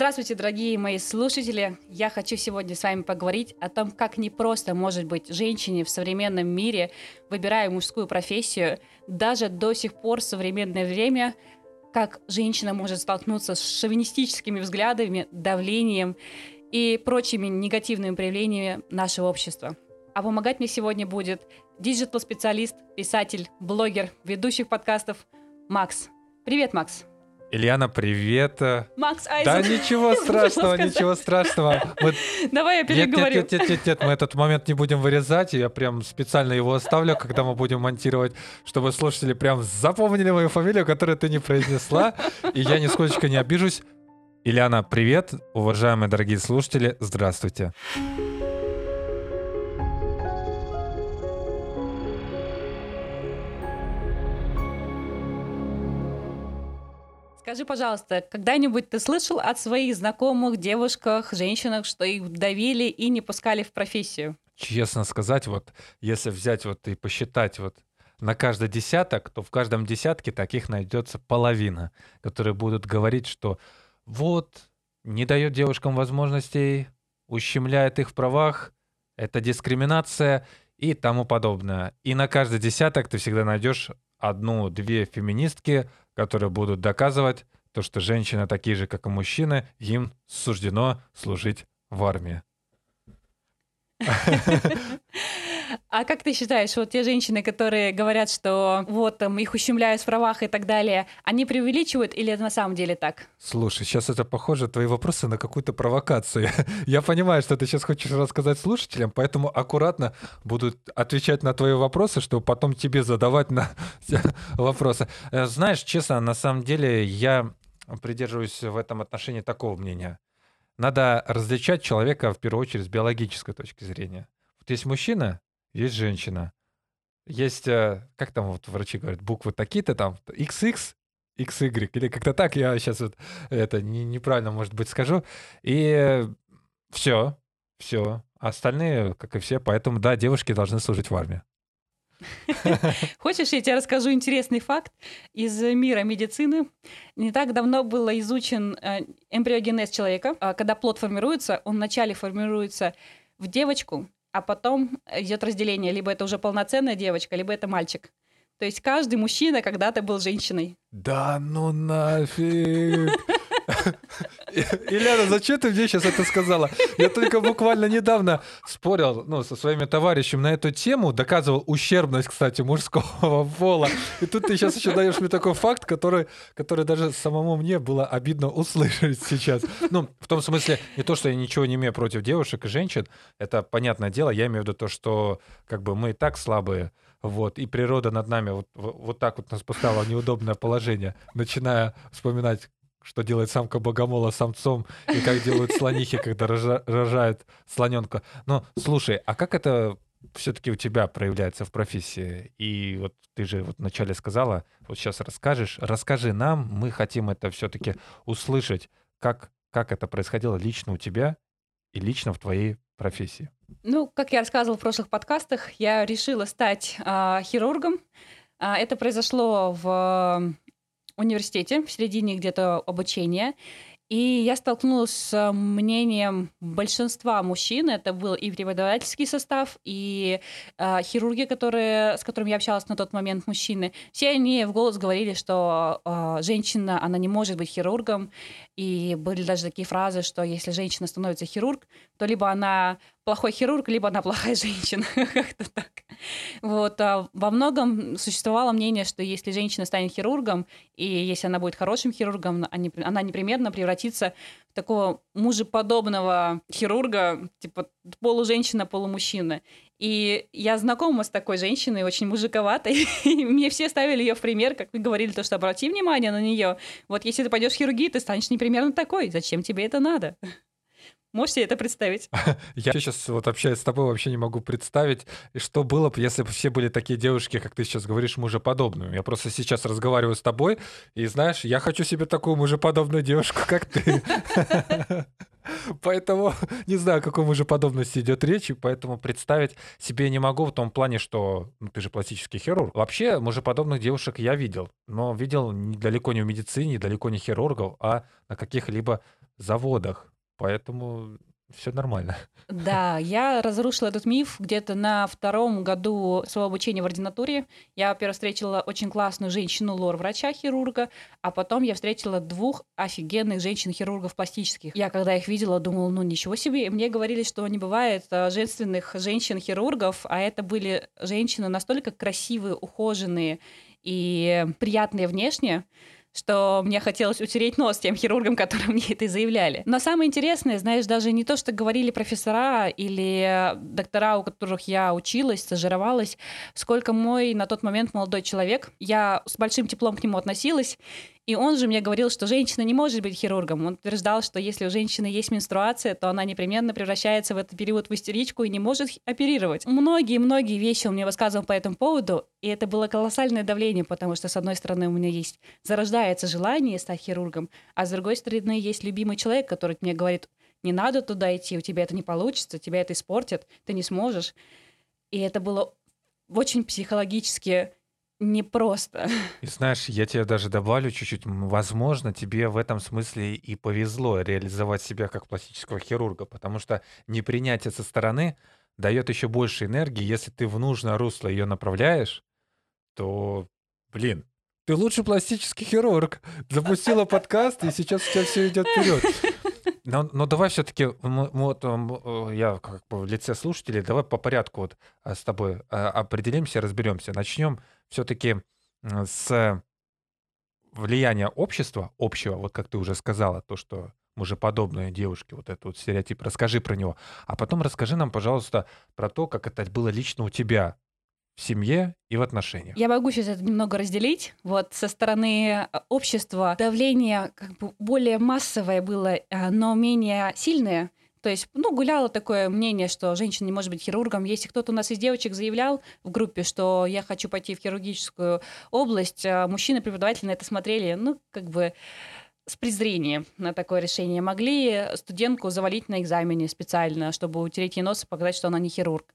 Здравствуйте, дорогие мои слушатели! Я хочу сегодня с вами поговорить о том, как непросто может быть женщине в современном мире, выбирая мужскую профессию, даже до сих пор в современное время, как женщина может столкнуться с шовинистическими взглядами, давлением и прочими негативными проявлениями нашего общества. А помогать мне сегодня будет digital-специалист, писатель, блогер, ведущий подкастов Макс. Привет, Макс! Ильяна, привет. Макс Айзен. Да ничего страшного, ничего страшного. Мы... Давай я переговорю. Нет, нет, нет, нет, нет, мы этот момент не будем вырезать, я прям специально его оставлю, когда мы будем монтировать, чтобы слушатели прям запомнили мою фамилию, которую ты не произнесла, и я нисколько не обижусь. Ильяна, привет, уважаемые дорогие слушатели, здравствуйте. Здравствуйте. Скажи, пожалуйста, когда-нибудь ты слышал от своих знакомых девушках, женщинах, что их давили и не пускали в профессию? Честно сказать, вот если взять вот и посчитать вот на каждый десяток, то в каждом десятке таких найдется половина, которые будут говорить, что вот не дает девушкам возможностей, ущемляет их в правах, это дискриминация и тому подобное. И на каждый десяток ты всегда найдешь одну-две феминистки, которые будут доказывать то, что женщины такие же, как и мужчины, им суждено служить в армии. А как ты считаешь, вот те женщины, которые говорят, что вот там их ущемляют в правах и так далее, они преувеличивают или это на самом деле так? Слушай, сейчас это похоже, твои вопросы на какую-то провокацию. Я понимаю, что ты сейчас хочешь рассказать слушателям, поэтому аккуратно буду отвечать на твои вопросы, чтобы потом тебе задавать на вопросы. Э, знаешь, честно, на самом деле я придерживаюсь в этом отношении такого мнения. Надо различать человека в первую очередь с биологической точки зрения. Вот есть мужчина, есть женщина. Есть, э, как там вот врачи говорят, буквы такие-то там, XX, XY, или как-то так, я сейчас вот это не, неправильно, может быть, скажу. И все, все. Остальные, как и все, поэтому, да, девушки должны служить в армии. Хочешь, я тебе расскажу интересный факт из мира медицины? Не так давно был изучен э, эмбриогенез человека. А когда плод формируется, он вначале формируется в девочку, а потом идет разделение. Либо это уже полноценная девочка, либо это мальчик. То есть каждый мужчина когда-то был женщиной. Да ну нафиг! Ильяна, зачем ты мне сейчас это сказала? Я только буквально недавно спорил ну, со своими товарищами на эту тему, доказывал ущербность, кстати, мужского пола. И тут ты сейчас еще даешь мне такой факт, который, который даже самому мне было обидно услышать сейчас. Ну, в том смысле, не то, что я ничего не имею против девушек и женщин, это понятное дело, я имею в виду то, что как бы мы и так слабые, вот, и природа над нами вот, вот так вот нас поставила в неудобное положение, начиная вспоминать что делает самка богомола самцом и как делают слонихи, когда рожают слоненка. Но слушай, а как это все-таки у тебя проявляется в профессии? И вот ты же вот вначале сказала, вот сейчас расскажешь, расскажи нам, мы хотим это все-таки услышать, как, как это происходило лично у тебя и лично в твоей профессии. Ну, как я рассказывала в прошлых подкастах, я решила стать э, хирургом. Э, это произошло в университете, в середине где-то обучения. И я столкнулась с мнением большинства мужчин. Это был и преподавательский состав, и э, хирурги, которые, с которыми я общалась на тот момент, мужчины. Все они в голос говорили, что э, женщина, она не может быть хирургом. И были даже такие фразы, что если женщина становится хирург, то либо она плохой хирург, либо она плохая женщина. Как-то так. Вот. А во многом существовало мнение, что если женщина станет хирургом, и если она будет хорошим хирургом, она непременно превратится в такого мужеподобного хирурга, типа полуженщина, полумужчина. И я знакома с такой женщиной, очень мужиковатой. И мне все ставили ее в пример, как вы говорили, то, что обрати внимание на нее. Вот если ты пойдешь в хирургию, ты станешь непримерно такой. Зачем тебе это надо? Можешь себе это представить? Я сейчас вот общаюсь с тобой, вообще не могу представить, что было бы, если бы все были такие девушки, как ты сейчас говоришь, мужеподобные. Я просто сейчас разговариваю с тобой, и знаешь, я хочу себе такую мужеподобную девушку, как ты. Поэтому не знаю, о какой мужеподобности идет речь, и поэтому представить себе не могу в том плане, что ну, ты же пластический хирург. Вообще, мужеподобных девушек я видел, но видел далеко не в медицине, далеко не хирургов, а на каких-либо заводах, поэтому все нормально. Да, я разрушила этот миф где-то на втором году своего обучения в ординатуре. Я, во-первых, встретила очень классную женщину, лор-врача-хирурга, а потом я встретила двух офигенных женщин-хирургов пластических. Я, когда их видела, думала, ну ничего себе. Мне говорили, что не бывает э, женственных женщин-хирургов, а это были женщины настолько красивые, ухоженные и приятные внешне, что мне хотелось утереть нос тем хирургам, которые мне это заявляли. Но самое интересное, знаешь, даже не то, что говорили профессора или доктора, у которых я училась, стажировалась, сколько мой на тот момент молодой человек. Я с большим теплом к нему относилась, и он же мне говорил, что женщина не может быть хирургом. Он утверждал, что если у женщины есть менструация, то она непременно превращается в этот период в истеричку и не может оперировать. Многие-многие вещи он мне высказывал по этому поводу, и это было колоссальное давление, потому что, с одной стороны, у меня есть зарождается желание стать хирургом, а с другой стороны, есть любимый человек, который мне говорит, не надо туда идти, у тебя это не получится, тебя это испортит, ты не сможешь. И это было очень психологически непросто. И знаешь, я тебе даже добавлю чуть-чуть, возможно, тебе в этом смысле и повезло реализовать себя как пластического хирурга, потому что непринятие со стороны дает еще больше энергии. Если ты в нужное русло ее направляешь, то, блин, ты лучший пластический хирург. Запустила подкаст, и сейчас у тебя все идет вперед. Но, но давай все-таки, вот я как бы в лице слушателей, давай по порядку вот а, с тобой а, определимся, разберемся. Начнем все-таки с влияния общества, общего, вот как ты уже сказала, то, что мужеподобные девушки, вот этот вот стереотип, расскажи про него. А потом расскажи нам, пожалуйста, про то, как это было лично у тебя в семье и в отношениях. Я могу сейчас это немного разделить. Вот со стороны э, общества давление как бы более массовое было, э, но менее сильное. То есть, ну, гуляло такое мнение, что женщина не может быть хирургом. Если кто-то у нас из девочек заявлял в группе, что я хочу пойти в хирургическую область, а мужчины-преподаватели на это смотрели, ну, как бы с презрением на такое решение. Могли студентку завалить на экзамене специально, чтобы утереть ей нос и показать, что она не хирург.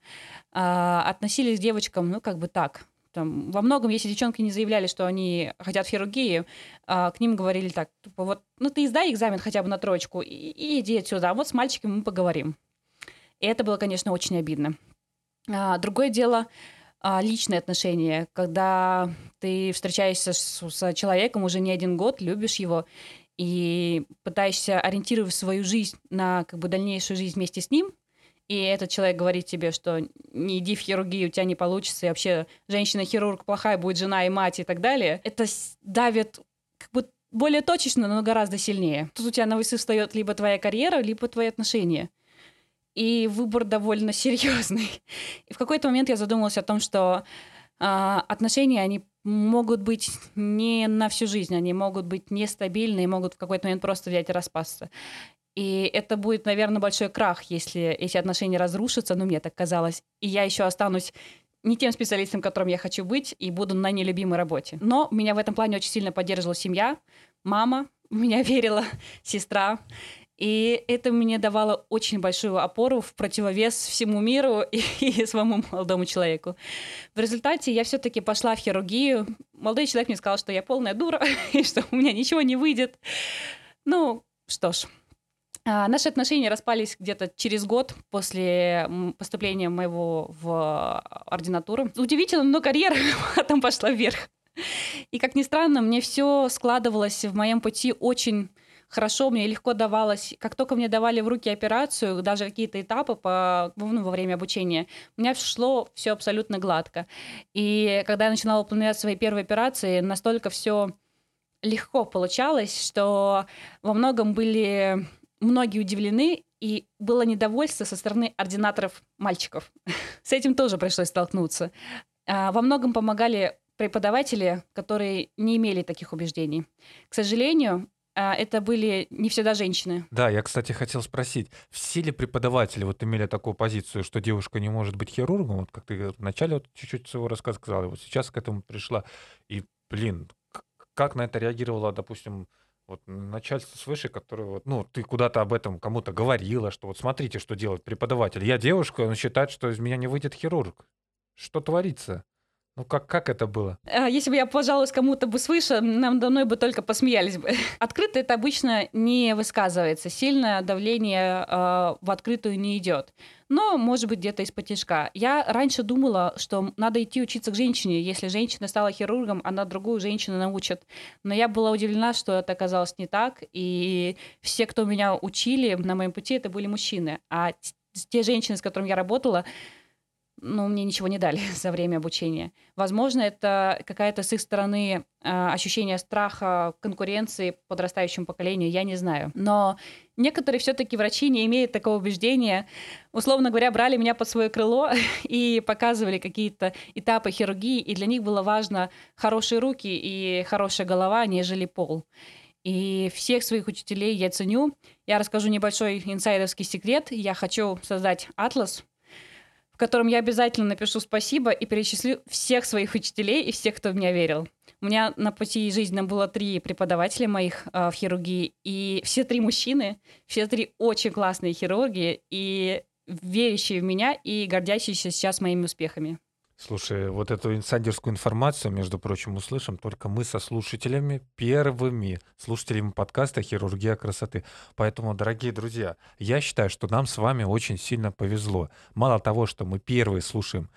А, относились к девочкам, ну, как бы так, там, во многом, если девчонки не заявляли, что они хотят хирургии, а, к ним говорили так, типа, вот, ну ты издай экзамен хотя бы на троечку и, и иди отсюда, а вот с мальчиками мы поговорим. И это было, конечно, очень обидно. А, другое дело а, личные отношения, когда ты встречаешься с, с человеком уже не один год, любишь его, и пытаешься ориентировать свою жизнь на как бы дальнейшую жизнь вместе с ним – и этот человек говорит тебе, что не иди в хирургию, у тебя не получится, и вообще женщина-хирург плохая будет жена и мать и так далее, это давит как бы более точечно, но гораздо сильнее. Тут у тебя на весы встает либо твоя карьера, либо твои отношения. И выбор довольно серьезный. И в какой-то момент я задумалась о том, что э, отношения, они могут быть не на всю жизнь, они могут быть нестабильны могут в какой-то момент просто взять и распасться. И это будет, наверное, большой крах, если эти отношения разрушатся, ну, мне так казалось. И я еще останусь не тем специалистом, которым я хочу быть, и буду на нелюбимой работе. Но меня в этом плане очень сильно поддерживала семья, мама, меня верила, сестра. И это мне давало очень большую опору в противовес всему миру и, и своему молодому человеку. В результате я все-таки пошла в хирургию. Молодой человек мне сказал, что я полная дура, и что у меня ничего не выйдет. Ну, что ж, наши отношения распались где-то через год после поступления моего в ординатуру. Удивительно, но карьера потом пошла вверх. И, как ни странно, мне все складывалось в моем пути очень хорошо, мне легко давалось. Как только мне давали в руки операцию, даже какие-то этапы по, ну, во время обучения, у меня шло все абсолютно гладко. И когда я начинала планировать свои первые операции, настолько все легко получалось, что во многом были многие удивлены, и было недовольство со стороны ординаторов мальчиков. С этим тоже пришлось столкнуться. А, во многом помогали преподаватели, которые не имели таких убеждений. К сожалению, а, это были не всегда женщины. Да, я, кстати, хотел спросить, все ли преподаватели вот имели такую позицию, что девушка не может быть хирургом? Вот как ты вначале вот чуть-чуть своего рассказа сказала, вот сейчас к этому пришла. И, блин, как на это реагировала, допустим, вот начальство свыше, которое вот, ну, ты куда-то об этом кому-то говорила, что вот смотрите, что делает преподаватель. Я девушка, он считает, что из меня не выйдет хирург. Что творится? Ну как, как это было? А, если бы я пожаловалась кому-то бы свыше, нам давно бы только посмеялись бы. Открыто это обычно не высказывается. Сильное давление э, в открытую не идет. Но, может быть, где-то из-под тяжка. Я раньше думала, что надо идти учиться к женщине. Если женщина стала хирургом, она другую женщину научит. Но я была удивлена, что это оказалось не так. И все, кто меня учили на моем пути, это были мужчины. А те женщины, с которыми я работала, ну, мне ничего не дали за время обучения. Возможно, это какая-то с их стороны э, ощущение страха, конкуренции подрастающему поколению, я не знаю. Но некоторые все-таки врачи не имеют такого убеждения. Условно говоря, брали меня под свое крыло и показывали какие-то этапы хирургии, и для них было важно хорошие руки и хорошая голова, нежели пол. И всех своих учителей я ценю. Я расскажу небольшой инсайдерский секрет. Я хочу создать атлас, в котором я обязательно напишу спасибо и перечислю всех своих учителей и всех, кто в меня верил. У меня на пути жизни было три преподавателя моих э, в хирургии, и все три мужчины, все три очень классные хирурги, и верящие в меня и гордящиеся сейчас моими успехами. Слушай, вот эту инсайдерскую информацию, между прочим, услышим только мы со слушателями, первыми слушателями подкаста «Хирургия красоты». Поэтому, дорогие друзья, я считаю, что нам с вами очень сильно повезло. Мало того, что мы первые слушаем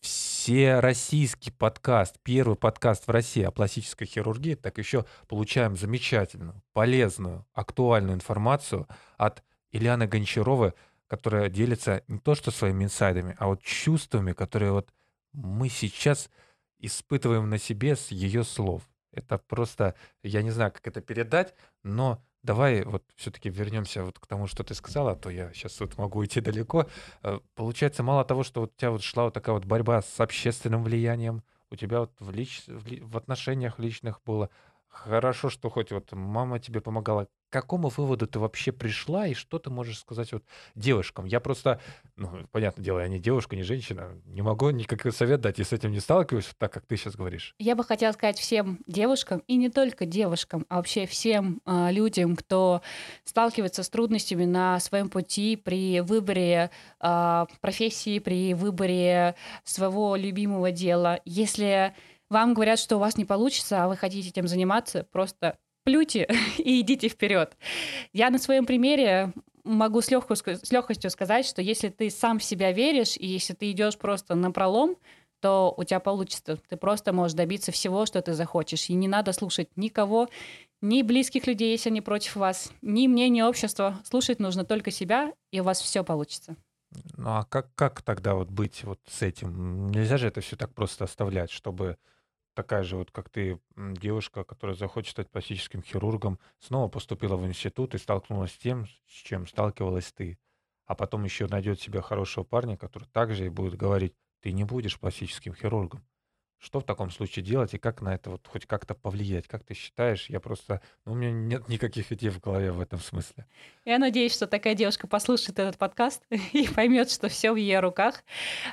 все российский подкаст, первый подкаст в России о пластической хирургии, так еще получаем замечательную, полезную, актуальную информацию от Ильяны Гончаровой, которая делится не то что своими инсайдами, а вот чувствами, которые вот мы сейчас испытываем на себе с ее слов. Это просто, я не знаю, как это передать, но давай вот все-таки вернемся вот к тому, что ты сказала, а то я сейчас вот могу идти далеко. Э, получается, мало того, что вот у тебя вот шла вот такая вот борьба с общественным влиянием, у тебя вот в, лич... в отношениях личных было хорошо, что хоть вот мама тебе помогала какому выводу ты вообще пришла и что ты можешь сказать вот девушкам? Я просто, ну, понятное дело, я не девушка, не женщина, не могу никакой совет дать, и с этим не сталкиваюсь, так как ты сейчас говоришь. Я бы хотела сказать всем девушкам, и не только девушкам, а вообще всем э, людям, кто сталкивается с трудностями на своем пути при выборе э, профессии, при выборе своего любимого дела. Если вам говорят, что у вас не получится, а вы хотите этим заниматься, просто плюйте и идите вперед. Я на своем примере могу с, легкостью, с легкостью сказать, что если ты сам в себя веришь, и если ты идешь просто на пролом, то у тебя получится. Ты просто можешь добиться всего, что ты захочешь. И не надо слушать никого, ни близких людей, если они против вас, ни мнения общества. Слушать нужно только себя, и у вас все получится. Ну а как, как тогда вот быть вот с этим? Нельзя же это все так просто оставлять, чтобы такая же вот, как ты, девушка, которая захочет стать пластическим хирургом, снова поступила в институт и столкнулась с тем, с чем сталкивалась ты. А потом еще найдет себе хорошего парня, который также и будет говорить, ты не будешь пластическим хирургом. Что в таком случае делать и как на это вот хоть как-то повлиять? Как ты считаешь? Я просто... Ну, у меня нет никаких идей в голове в этом смысле. Я надеюсь, что такая девушка послушает этот подкаст и поймет, что все в ее руках.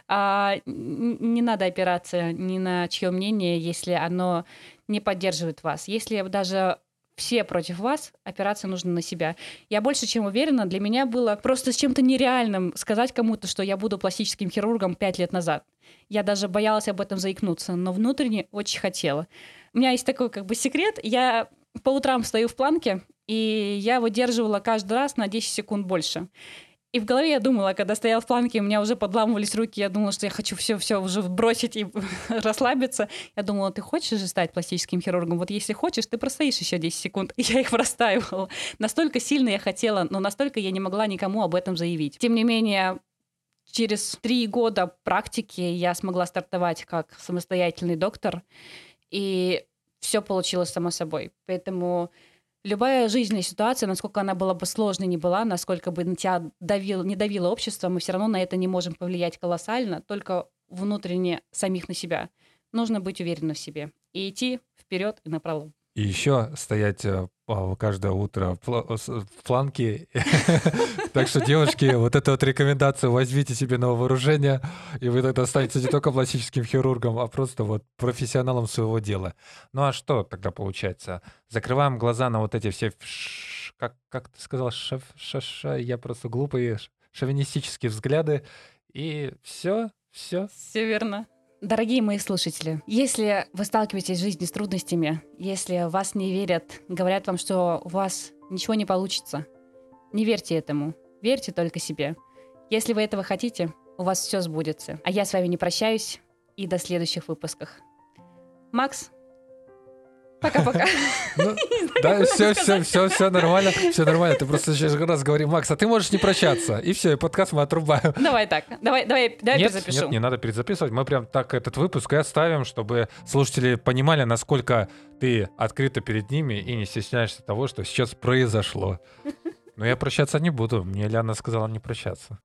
А, не надо опираться ни на чье мнение, если оно не поддерживает вас. Если даже все против вас, опираться нужно на себя. Я больше чем уверена, для меня было просто с чем-то нереальным сказать кому-то, что я буду пластическим хирургом пять лет назад. Я даже боялась об этом заикнуться, но внутренне очень хотела. У меня есть такой как бы секрет. Я по утрам стою в планке, и я выдерживала каждый раз на 10 секунд больше. И в голове я думала, когда стояла в планке, у меня уже подламывались руки, я думала, что я хочу все-все уже бросить и расслабиться. Я думала, ты хочешь же стать пластическим хирургом? Вот если хочешь, ты простоишь еще 10 секунд. И я их простаивала. Настолько сильно я хотела, но настолько я не могла никому об этом заявить. Тем не менее, через три года практики я смогла стартовать как самостоятельный доктор, и все получилось само собой. Поэтому любая жизненная ситуация, насколько она была бы сложной не была, насколько бы на тебя давил, не давило общество, мы все равно на это не можем повлиять колоссально, только внутренне самих на себя. Нужно быть уверенным в себе и идти вперед и напролом. И еще стоять э, каждое утро в фланке. Так что, девушки, вот эту вот рекомендацию возьмите себе на вооружение, и вы тогда станете не только пластическим хирургом, а просто вот профессионалом своего дела. Ну а что тогда получается? Закрываем глаза на вот эти все, как, как ты сказал, шеф, шаша, я просто глупые шовинистические взгляды, и все, все. Все верно. Дорогие мои слушатели, если вы сталкиваетесь в жизни с трудностями, если вас не верят, говорят вам, что у вас ничего не получится, не верьте этому. Верьте только себе. Если вы этого хотите, у вас все сбудется. А я с вами не прощаюсь и до следующих выпусков. Макс, Пока-пока. Ну, да, все, все, все, все нормально, все нормально. Ты просто сейчас раз говори, Макс, а ты можешь не прощаться. И все, и подкаст мы отрубаем. Давай так, давай, давай, давай нет, перезапишу. Нет, не надо перезаписывать. Мы прям так этот выпуск и оставим, чтобы слушатели понимали, насколько ты открыта перед ними и не стесняешься того, что сейчас произошло. Но я прощаться не буду. Мне Ляна сказала не прощаться.